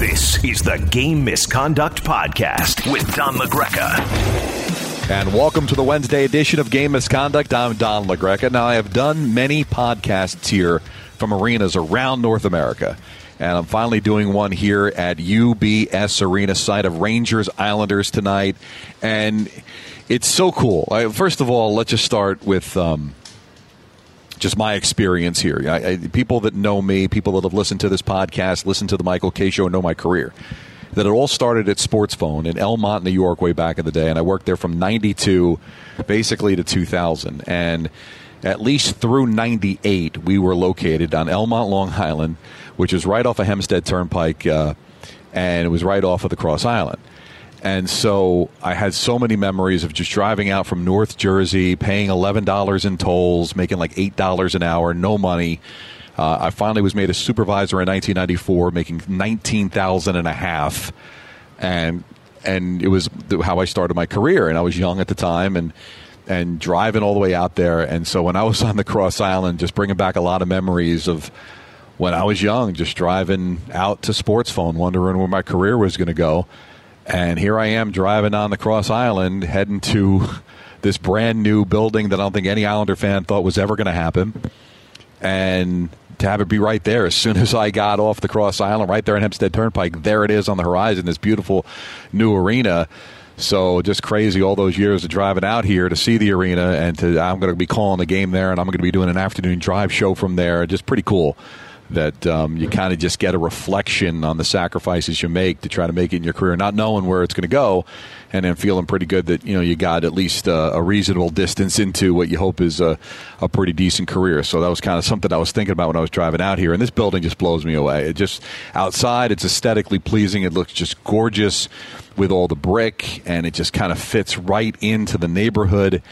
This is the Game Misconduct Podcast with Don LaGreca. And welcome to the Wednesday edition of Game Misconduct. I'm Don LaGreca. Now, I have done many podcasts here from arenas around North America. And I'm finally doing one here at UBS Arena, site of Rangers Islanders tonight. And it's so cool. First of all, let's just start with. Um, just my experience here. I, I, people that know me, people that have listened to this podcast, listened to the Michael Kay Show, know my career. That it all started at Sports Phone in Elmont, New York, way back in the day, and I worked there from '92, basically to 2000, and at least through 98, we were located on Elmont, Long Island, which is right off of Hempstead Turnpike, uh, and it was right off of the Cross Island. And so I had so many memories of just driving out from North Jersey, paying $11 in tolls, making like $8 an hour, no money. Uh, I finally was made a supervisor in 1994, making 19,000 and a half. And and it was how I started my career and I was young at the time and and driving all the way out there and so when I was on the Cross Island just bringing back a lot of memories of when I was young just driving out to Sports Phone wondering where my career was going to go and here I am driving on the Cross Island, heading to this brand new building that I don't think any Islander fan thought was ever going to happen. And to have it be right there as soon as I got off the Cross Island, right there in Hempstead Turnpike, there it is on the horizon, this beautiful new arena. So just crazy all those years of driving out here to see the arena and to I'm going to be calling the game there and I'm going to be doing an afternoon drive show from there. Just pretty cool that um, you kind of just get a reflection on the sacrifices you make to try to make it in your career, not knowing where it's going to go, and then feeling pretty good that you know you got at least uh, a reasonable distance into what you hope is a, a pretty decent career. So that was kind of something I was thinking about when I was driving out here, and this building just blows me away. It just outside, it's aesthetically pleasing. It looks just gorgeous with all the brick, and it just kind of fits right into the neighborhood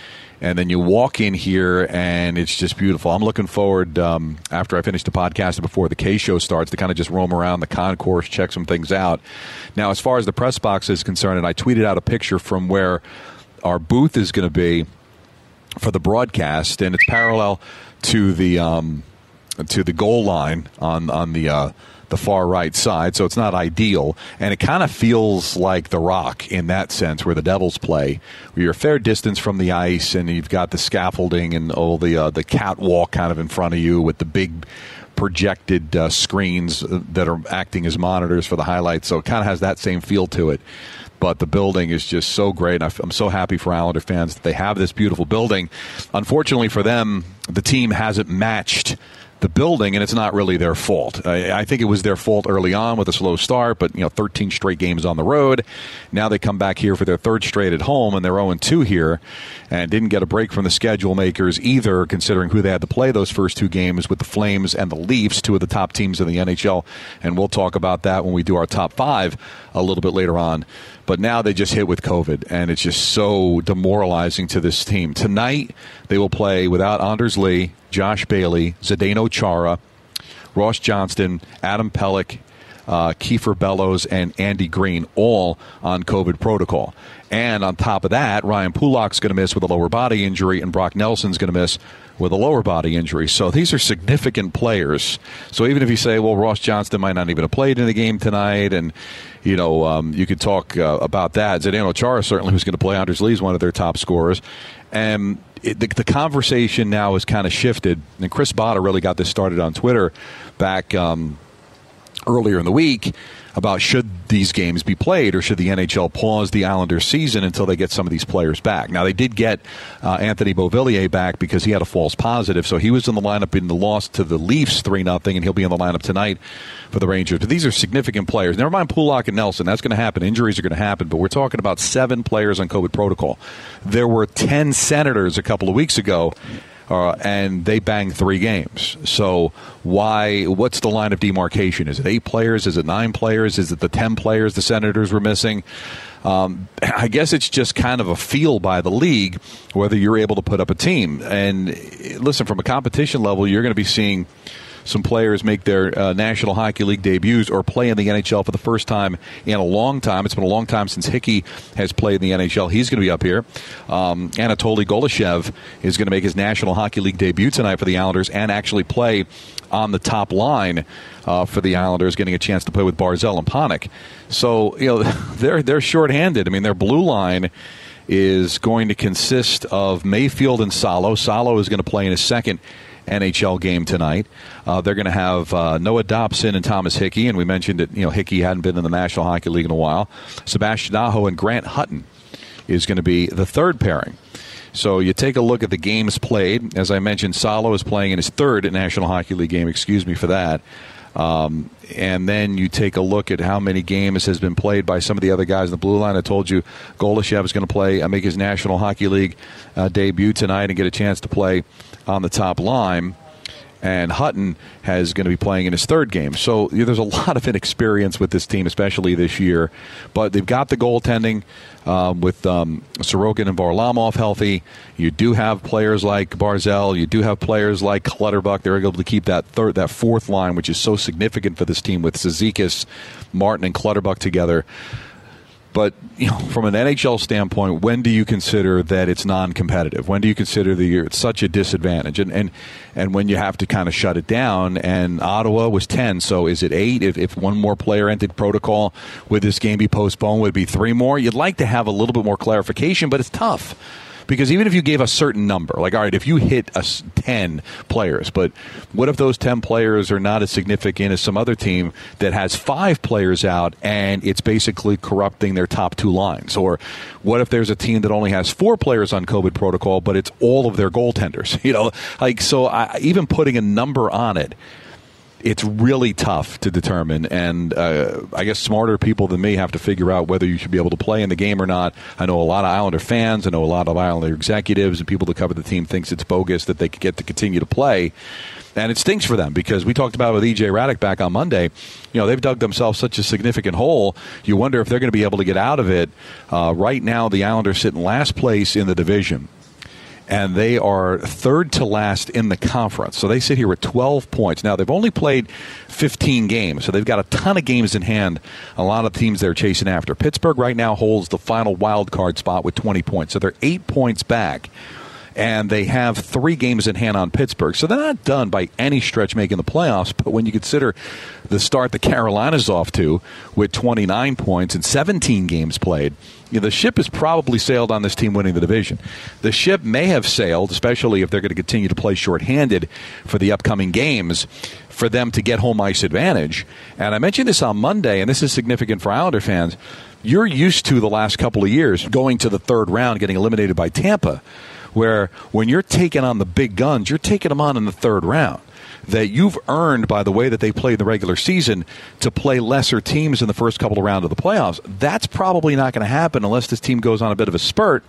and then you walk in here and it's just beautiful. I'm looking forward um, after I finish the podcast and before the K show starts to kind of just roam around the concourse, check some things out. Now, as far as the press box is concerned, and I tweeted out a picture from where our booth is going to be for the broadcast, and it's parallel to the um, to the goal line on on the. Uh, the far right side, so it's not ideal. And it kind of feels like The Rock in that sense, where the Devils play, where you're a fair distance from the ice and you've got the scaffolding and all the uh, the catwalk kind of in front of you with the big projected uh, screens uh, that are acting as monitors for the highlights. So it kind of has that same feel to it but the building is just so great. And I'm so happy for Islander fans that they have this beautiful building. Unfortunately for them, the team hasn't matched the building, and it's not really their fault. I, I, think it was their fault early on with a slow start, but you know, 13 straight games on the road. Now they come back here for their third straight at home, and they're 0 2 here, and didn't get a break from the schedule makers either, considering who they had to play those first two games with the Flames and the Leafs, two of the top teams in the NHL. And we'll talk about that when we do our top five a little bit later on. But now they just hit with COVID, and it's just so demoralizing to this team. Tonight, they will play without Anders Lee, Josh Bailey, Zdeno Chara, Ross Johnston, Adam Pelech, uh, Kiefer Bellows, and Andy Green, all on COVID protocol. And on top of that, Ryan Pulock's going to miss with a lower body injury, and Brock Nelson's going to miss with a lower body injury. So these are significant players. So even if you say, well, Ross Johnston might not even have played in the game tonight, and you know um, you could talk uh, about that. Zdeno Chara certainly was going to play. Anders Lee is one of their top scorers, and it, the, the, conversation now has kind of shifted. And Chris Botta really got this started on Twitter back um, earlier in the week about should these games be played or should the NHL pause the Islanders season until they get some of these players back. Now, they did get uh, Anthony Beauvillier back because he had a false positive, so he was in the lineup in the loss to the Leafs 3 0, and he'll be in the lineup tonight for the Rangers. But these are significant players. Never mind Pulock and Nelson. That's going to happen. Injuries are going to happen, but we're talking about seven players on COVID protocol. There were 10 Senators a couple of weeks ago uh, and they bang three games. So why? What's the line of demarcation? Is it eight players? Is it nine players? Is it the ten players the Senators were missing? Um, I guess it's just kind of a feel by the league whether you're able to put up a team. And listen, from a competition level, you're going to be seeing some players make their uh, National Hockey League debuts or play in the NHL for the first time in a long time. It's been a long time since Hickey has played in the NHL. He's going to be up here. Um, Anatoly Golyshev is going to make his National Hockey League debut tonight for the Islanders and actually play on the top line uh, for the Islanders, getting a chance to play with Barzal and Panik. So you know they're they're shorthanded. I mean, their blue line is going to consist of Mayfield and Salo. Salo is going to play in a second NHL game tonight. Uh, they're going to have uh, Noah Dobson and Thomas Hickey, and we mentioned that you know Hickey hadn't been in the National Hockey League in a while. Sebastian Aho and Grant Hutton is going to be the third pairing. So you take a look at the games played. As I mentioned, Salo is playing in his third National Hockey League game. Excuse me for that. Um, and then you take a look at how many games has been played by some of the other guys in the blue line. I told you Golyshev is going to play, uh, make his National Hockey League uh, debut tonight and get a chance to play on the top line and Hutton has going to be playing in his third game. So you know, there's a lot of inexperience with this team, especially this year. But they've got the goaltending um, with um, Sorokin and Varlamov healthy. You do have players like Barzal. You do have players like Clutterbuck. They're able to keep that third, that fourth line, which is so significant for this team with Cizikas, Martin, and Clutterbuck together. But you know, from an NHL standpoint, when do you consider that it's non-competitive? When do you consider that you're at such a disadvantage? And and and when you have to kind of shut it down. And Ottawa was ten, so is it eight? If if one more player entered protocol, would this game be postponed? Would it be three more? You'd like to have a little bit more clarification, but it's tough because even if you gave a certain number, like, all right, if you hit a 10 players, but what if those 10 players are not as significant as some other team that has five players out and it's basically corrupting their top two lines? Or what if there's a team that only has four players on COVID protocol, but it's all of their goaltenders? You know, like, so I, even putting a number on it, it's really tough to determine. And uh, I guess smarter people than me have to figure out whether you should be able to play in the game or not. I know a lot of Islander fans. I know a lot of Islander executives and people that cover the team thinks it's bogus that they could get to continue to play. And it stinks for them because we talked about with EJ Hradek back on Monday. You know, they've dug themselves such a significant hole. You wonder if they're going to be able to get out of it. Uh, right now, the Islanders sit in last place in the division and they are third to last in the conference. So they sit here with 12 points. Now, they've only played 15 games, so they've got a ton of games in hand. A lot of teams they're chasing after. Pittsburgh right now holds the final wild card spot with 20 points, so they're eight points back. And they have three games in hand on Pittsburgh. So they're not done by any stretch making the playoffs. But when you consider the start the Carolinas off to with 29 points and 17 games played, you know, the ship has probably sailed on this team winning the division. The ship may have sailed, especially if they're going to continue to play shorthanded for the upcoming games, for them to get home ice advantage. And I mentioned this on Monday, and this is significant for Islander fans. You're used to the last couple of years going to the third round, getting eliminated by Tampa, where when you're taking on the big guns, you're taking them on in the third round that you've earned by the way that they played the regular season to play lesser teams in the first couple of rounds of the playoffs. That's probably not going to happen unless this team goes on a bit of a spurt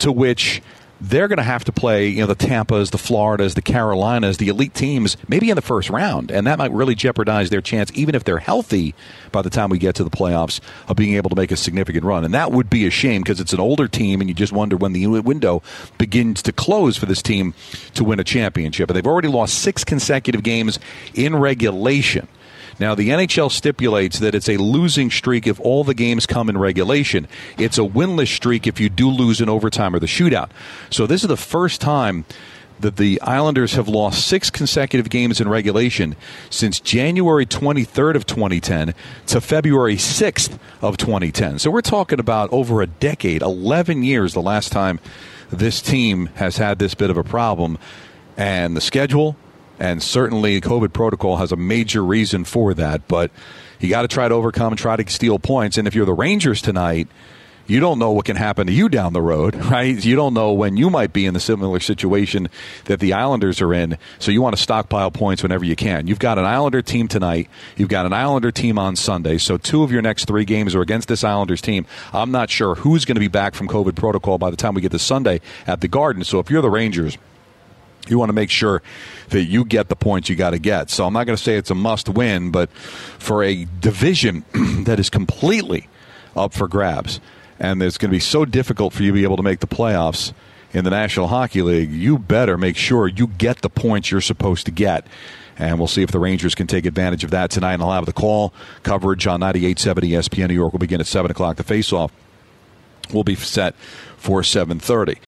to which they're going to have to play, you know, the Tampas, the Floridas, the Carolinas, the elite teams, maybe in the first round, and that might really jeopardize their chance, even if they're healthy, by the time we get to the playoffs, of being able to make a significant run. And that would be a shame because it's an older team, and you just wonder when the window begins to close for this team to win a championship. And they've already lost six consecutive games in regulation. Now, the NHL stipulates that it's a losing streak if all the games come in regulation. It's a winless streak if you do lose in overtime or the shootout. So this is the first time that the Islanders have lost six consecutive games in regulation since January 23rd of 2010 to February 6th of 2010. So we're talking about over a decade, 11 years the last time this team has had this bit of a problem. And the schedule, and certainly, COVID protocol has a major reason for that. But you got to try to overcome and try to steal points. And if you're the Rangers tonight, you don't know what can happen to you down the road, right? You don't know when you might be in the similar situation that the Islanders are in. So you want to stockpile points whenever you can. You've got an Islander team tonight. You've got an Islander team on Sunday. So two of your next three games are against this Islanders team. I'm not sure who's going to be back from COVID protocol by the time we get to Sunday at the Garden. So if you're the Rangers, you want to make sure that you get the points you got to get. So I'm not going to say it's a must win, but for a division that is completely up for grabs, and it's going to be so difficult for you to be able to make the playoffs in the National Hockey League, you better make sure you get the points you're supposed to get. And we'll see if the Rangers can take advantage of that tonight. And I'll have the call coverage on 98.7 ESPN New York will begin at 7 o'clock. The face-off will be set for 7.30.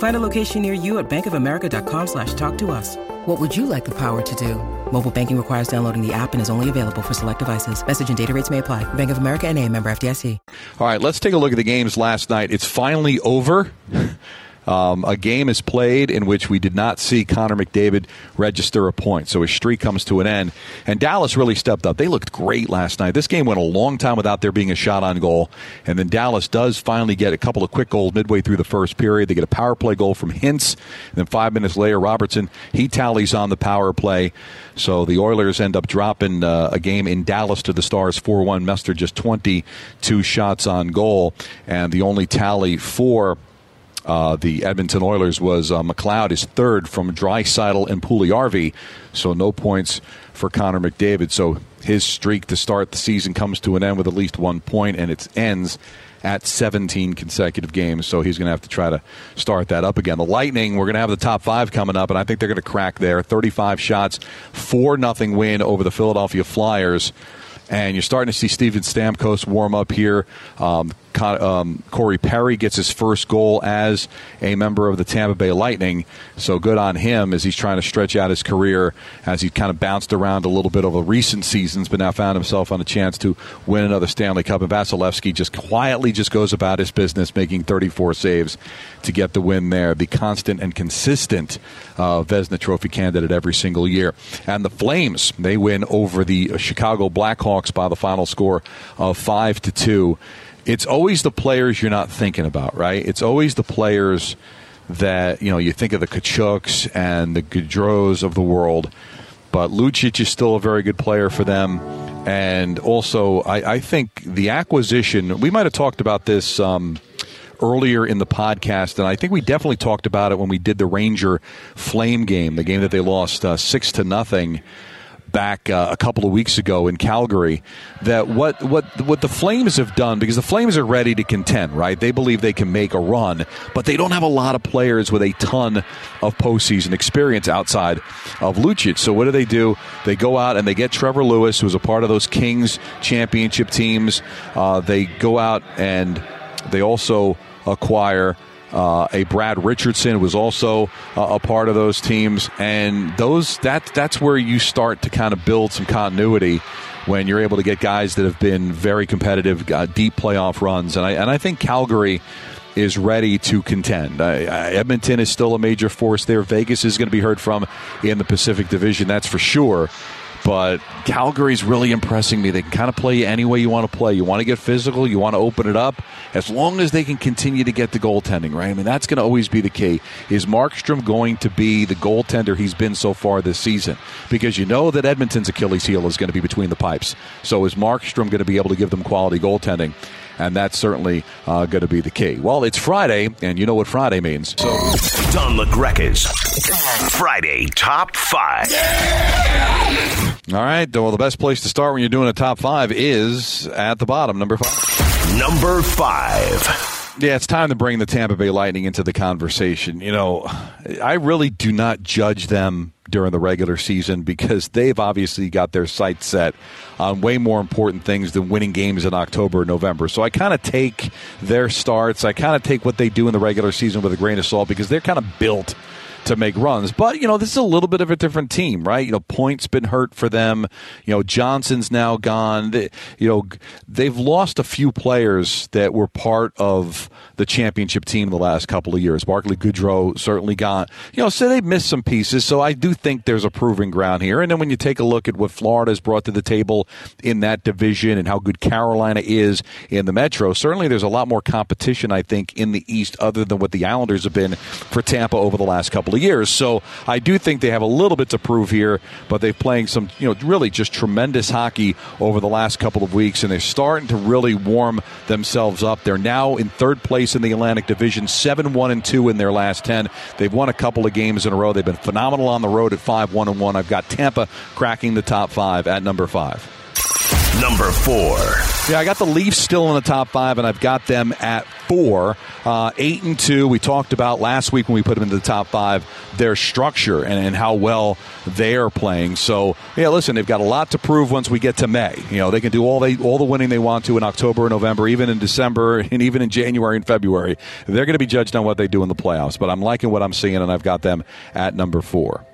Find a location near you at bankofamerica.com slash talk to us. What would you like the power to do? Mobile banking requires downloading the app and is only available for select devices. Message and data rates may apply. Bank of America and a member FDIC. All right, let's take a look at the games last night. It's finally over. Um, a game is played in which we did not see Connor McDavid register a point. So his streak comes to an end. And Dallas really stepped up. They looked great last night. This game went a long time without there being a shot on goal. And then Dallas does finally get a couple of quick goals midway through the first period. They get a power play goal from Hintz. And then five minutes later, Robertson, he tallies on the power play. So the Oilers end up dropping uh, a game in Dallas to the Stars 4 1. Mester just 22 shots on goal. And the only tally for uh, the Edmonton Oilers was uh, McLeod is third from Draisaitl and Puljujarvi, so no points for Connor McDavid. So his streak to start the season comes to an end with at least one point, and it ends at 17 consecutive games. So he's going to have to try to start that up again. The Lightning, we're going to have the top five coming up, and I think they're going to crack there. 35 shots, four nothing win over the Philadelphia Flyers and you're starting to see Steven Stamkos warm up here. Um, um, Corey Perry gets his first goal as a member of the Tampa Bay Lightning. So good on him as he's trying to stretch out his career as he kind of bounced around a little bit over recent seasons, but now found himself on a chance to win another Stanley Cup. And Vasilevskiy just quietly just goes about his business, making 34 saves to get the win there. The constant and consistent uh, Vezina Trophy candidate every single year. And the Flames, they win over the Chicago Blackhawks by the final score of 5 to 2 it's always the players you're not thinking about, right? It's always the players that, you know, you think of the Tkachuks and the Gaudreaus of the world, but Lucic is still a very good player for them. And also, I, I think the acquisition, we might have talked about this. Um, earlier in the podcast, and I think we definitely talked about it when we did the Ranger Flame game, the game that they lost uh, six to nothing back uh, a couple of weeks ago in Calgary that what what what the Flames have done because the Flames are ready to contend, right? They believe they can make a run, but they don't have a lot of players with a ton of postseason experience outside of Lucic. So what do they do? They go out and they get Trevor Lewis, who's a part of those Kings championship teams. Uh, they go out and they also acquire uh, a Brad Richardson was also uh, a part of those teams, and those that that's where you start to kind of build some continuity when you're able to get guys that have been very competitive, uh, deep playoff runs, and I and I think Calgary is ready to contend. Edmonton is still a major force there. Vegas is going to be heard from in the Pacific Division, that's for sure. But Calgary's really impressing me. They can kind of play any way you want to play. You want to get physical, you want to open it up, as long as they can continue to get the goaltending, right? I mean, that's going to always be the key. Is Markstrom going to be the goaltender he's been so far this season? Because you know that Edmonton's Achilles heel is going to be between the pipes. So is Markstrom going to be able to give them quality goaltending? And that's certainly uh, going to be the key. Well, it's Friday, and you know what Friday means. So, Don LaGreca's Friday Top Five. Yeah! All right. Well, the best place to start when you're doing a top five is at the bottom, number five. Number five. Yeah, it's time to bring the Tampa Bay Lightning into the conversation. You know, I really do not judge them during the regular season because they've obviously got their sights set on way more important things than winning games in October or November. So I kind of take their starts, I kind of take what they do in the regular season with a grain of salt because they're kind of built to make runs. But you know, this is a little bit of a different team, right? You know, Point's been hurt for them. You know, Johnson's now gone. They, you know, they've lost a few players that were part of the championship team the last couple of years. Barclay Goodrow certainly gone. You know, so they missed some pieces. So I do think there's a proving ground here. And then when you take a look at what Florida has brought to the table in that division and how good Carolina is in the Metro, certainly there's a lot more competition, I think, in the East other than what the Islanders have been for Tampa over the last couple of years. So I do think they have a little bit to prove here, but they're playing some, you know, really just tremendous hockey over the last couple of weeks, and they're starting to really warm themselves up. They're now in third place in the Atlantic Division, 7 1 and 2 in their last 10. They've won a couple of games in a row. They've been phenomenal on the road at 5 1 and 1. I've got Tampa cracking the top five at number five. Number four. Yeah, I got the Leafs still in the top five, and I've got them at four, uh, eight and two. We talked about last week when we put them into the top five their structure and, and how well they are playing. So yeah, listen, they've got a lot to prove once we get to May. You know, they can do all they all the winning they want to in October and November, even in December, and even in January and February. They're going to be judged on what they do in the playoffs. But I'm liking what I'm seeing, and I've got them at number four.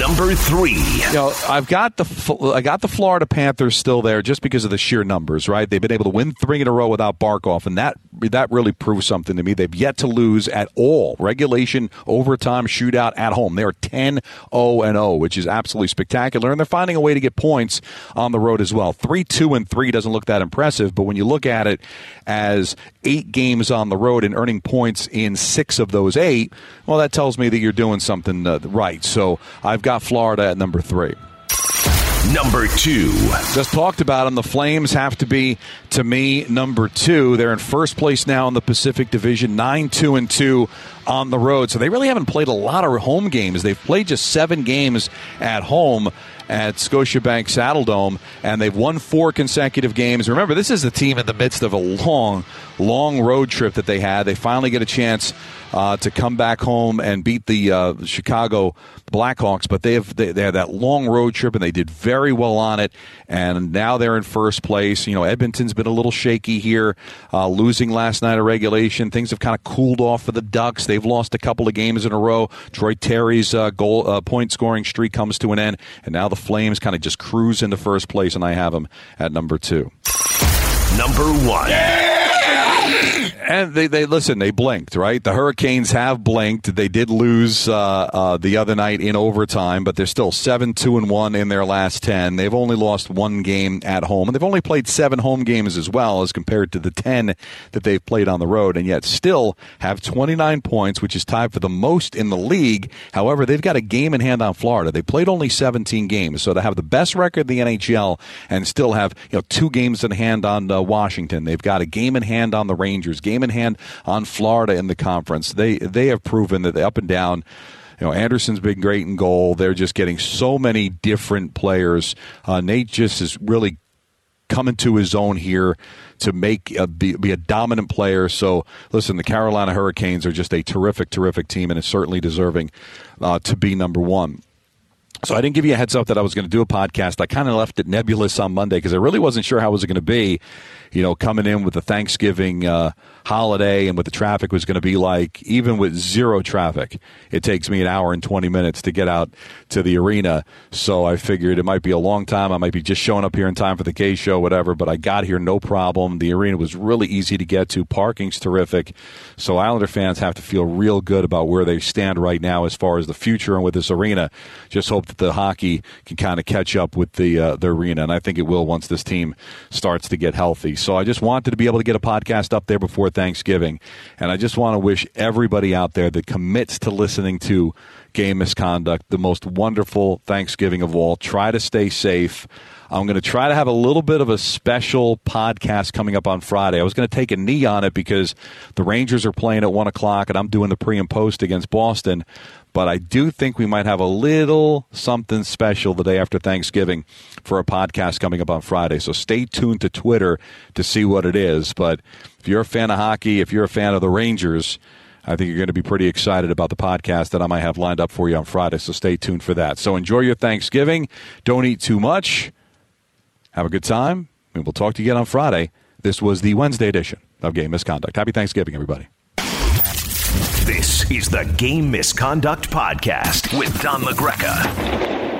Number three. You know, I've got the I got the Florida Panthers still there just because of the sheer numbers, right? They've been able to win three in a row without Barkov, and that that really proves something to me. They've yet to lose at all. Regulation, overtime, shootout at home. They are 10 0 and 0, which is absolutely spectacular, and they're finding a way to get points on the road as well. 3 2 and 3 doesn't look that impressive, but when you look at it as eight games on the road and earning points in six of those eight, well, that tells me that you're doing something uh, right. So I've got Florida at number three. Number two. Just talked about them. The Flames have to be, to me, number two. They're in first place now in the Pacific Division, 9 2 and 2 on the road. So they really haven't played a lot of home games. They've played just seven games at home at Scotiabank Saddledome, and they've won four consecutive games. Remember, this is a team in the midst of a long, long road trip that they had. They finally get a chance uh, to come back home and beat the uh, Chicago Blackhawks, but they have they, they, had that long road trip and they did very well on it. And now they're in first place. You know, Edmonton's been a little shaky here, uh, losing last night of regulation. Things have kind of cooled off for the Ducks. They've lost a couple of games in a row. Troy Terry's uh, goal uh, point scoring streak comes to an end, and now the Flames kind of just cruise into first place, and I have them at number two. Number one. Yeah! And they, they listen. They blinked, right? The Hurricanes have blinked. They did lose uh, uh, the other night in overtime, but they're still seven two and one in their last ten. They've only lost one game at home, and they've only played seven home games as well as compared to the ten that they've played on the road, and yet still have twenty nine points, which is tied for the most in the league. However, they've got a game in hand on Florida. They played only seventeen games, so to have the best record in the NHL and still have you know two games in hand on uh, Washington, they've got a game in hand on the Rangers, game in hand on Florida in the conference. They they have proven that they up and down you know, Andersen's been great in goal. They're just getting so many different players. Uh, Necas is really coming to his own here to make a, be, be, a dominant player. So, listen, the Carolina Hurricanes are just a terrific, terrific team, and it's certainly deserving uh, to be number one. So I didn't give you a heads up that I was going to do a podcast. I kind of left it nebulous on Monday because I really wasn't sure how was it was going to be you know, coming in with the Thanksgiving uh, holiday and what the traffic was going to be like, even with zero traffic, it takes me an hour and 20 minutes to get out to the arena. So I figured it might be a long time. I might be just showing up here in time for the K show, whatever, but I got here no problem. The arena was really easy to get to. Parking's terrific. So Islander fans have to feel real good about where they stand right now as far as the future and with this arena. Just hope that the hockey can kind of catch up with the, uh, the arena. And I think it will once this team starts to get healthy. So I just wanted to be able to get a podcast up there before Thanksgiving. And I just want to wish everybody out there that commits to listening to game misconduct the most wonderful Thanksgiving of all. Try to stay safe. I'm going to try to have a little bit of a special podcast coming up on Friday. I was going to take a knee on it because the Rangers are playing at 1 o'clock and I'm doing the pre and post against Boston but I do think we might have a little something special the day after Thanksgiving for a podcast coming up on Friday. So stay tuned to Twitter to see what it is. But if you're a fan of hockey, if you're a fan of the Rangers, I think you're going to be pretty excited about the podcast that I might have lined up for you on Friday. So stay tuned for that. So enjoy your Thanksgiving. Don't eat too much. Have a good time. And we'll talk to you again on Friday. This was the Wednesday edition of Game Misconduct. Happy Thanksgiving, everybody. This is the Game Misconduct Podcast with Don LaGreca.